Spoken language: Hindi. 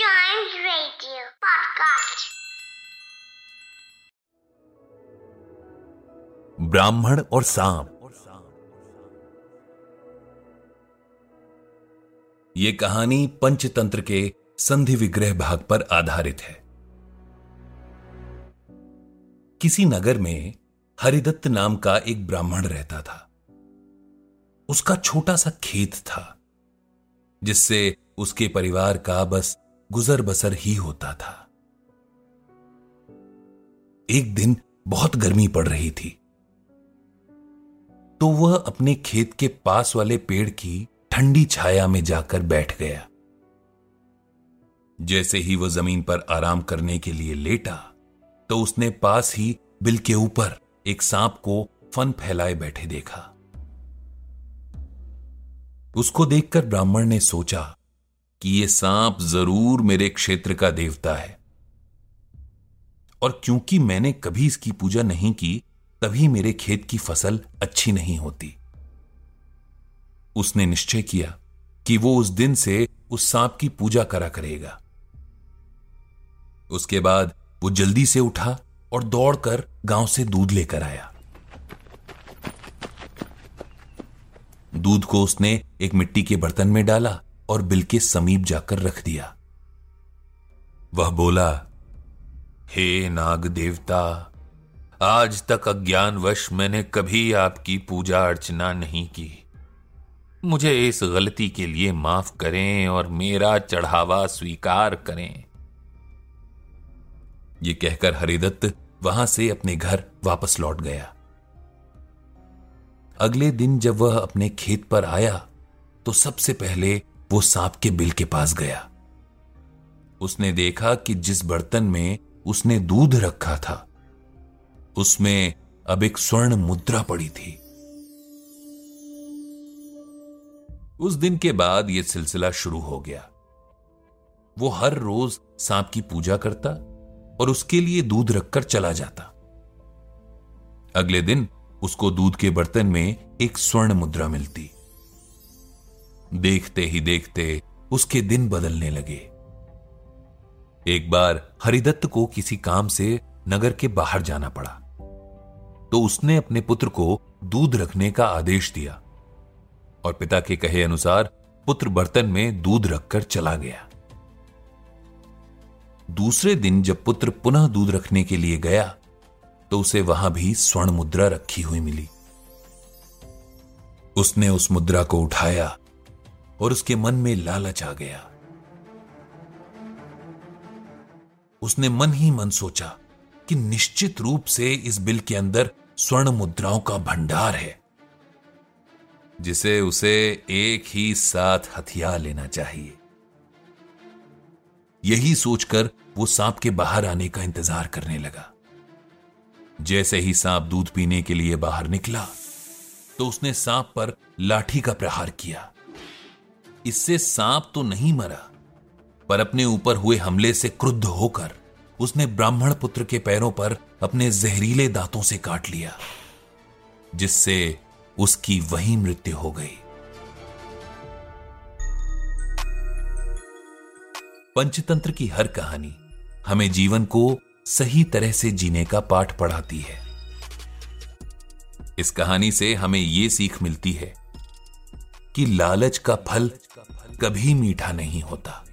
Radio Podcast. ब्राह्मण और सांप। ये कहानी पंचतंत्र के संधि विग्रह भाग पर आधारित है। किसी नगर में हरिदत्त नाम का एक ब्राह्मण रहता था। उसका छोटा सा खेत था, जिससे उसके परिवार का बस गुजर बसर ही होता था। एक दिन बहुत गर्मी पड़ रही थी। तो वह अपने खेत के पास वाले पेड़ की ठंडी छाया में जाकर बैठ गया। जैसे ही वह ज़मीन पर आराम करने के लिए लेटा तो उसने पास ही बिल के ऊपर एक सांप को फन फैलाए बैठे देखा। उसको देखकर ब्राह्मण ने सोचा कि यह सांप ज़रूर मेरे क्षेत्र का देवता है। और क्योंकि मैंने कभी इसकी पूजा नहीं की, तभी मेरे खेत की फ़सल अच्छी नहीं होती। उसने निश्चय किया कि वो उस दिन से उस सांप की पूजा करा करेगा। उसके बाद वो जल्दी से उठा और दौड़कर गाँव से दूध लेकर आया। दूध को उसने एक मिट्टी के बर्तन में डाला और बिल के समीप जाकर रख दिया। वह बोला, हे नाग देवता आज तक अज्ञानवश मैंने कभी आपकी पूजा अर्चना नहीं की। मुझे इस गलती के लिए माफ़ करें और मेरा चढ़ावा स्वीकार करें। ये कहकर हरिदत्त वहाँ से अपने घर वापस लौट गया। अगले दिन जब वह अपने खेत पर आया तो सबसे पहले वो सांप के बिल के पास गया। उसने देखा कि जिस बर्तन में उसने दूध रखा था, उसमें अब एक स्वर्ण मुद्रा पड़ी थी। उस दिन के बाद यह सिलसिला शुरू हो गया। वो हर रोज सांप की पूजा करता और उसके लिए दूध रखकर चला जाता। अगले दिन उसको दूध के बर्तन में एक स्वर्ण मुद्रा मिलती। देखते ही देखते उसके दिन बदलने लगे। एक बार हरिदत्त को किसी काम से नगर के बाहर जाना पड़ा। तो उसने अपने पुत्र को दूध रखने का आदेश दिया और पिता के कहे अनुसार पुत्र बर्तन में दूध रखकर चला गया। दूसरे दिन जब पुत्र पुनः दूध रखने के लिए गया तो उसे वहाँ भी स्वर्ण मुद्रा रखी हुई मिली। उसने उस मुद्रा को उठाया और उसके मन में लालच आ गया। उसने मन ही मन सोचा कि निश्चित रूप से इस बिल के अंदर स्वर्ण मुद्राओं का भंडार है, जिसे उसे एक ही साथ हथियार लेना चाहिए। यही सोचकर वो सांप के बाहर आने का इंतज़ार करने लगा। जैसे ही सांप दूध पीने के लिए बाहर निकला तो उसने सांप पर लाठी का प्रहार किया। इससे सांप तो नहीं मरा, पर अपने ऊपर हुए हमले से क्रुद्ध होकर उसने ब्राह्मण पुत्र के पैरों पर अपने जहरीले दांतों से काट लिया, जिससे उसकी वही मृत्यु हो गई। पंचतंत्र की हर कहानी हमें जीवन को सही तरह से जीने का पाठ पढ़ाती है। इस कहानी से हमें यह सीख मिलती है कि लालच का फल कभी मीठा नहीं होता।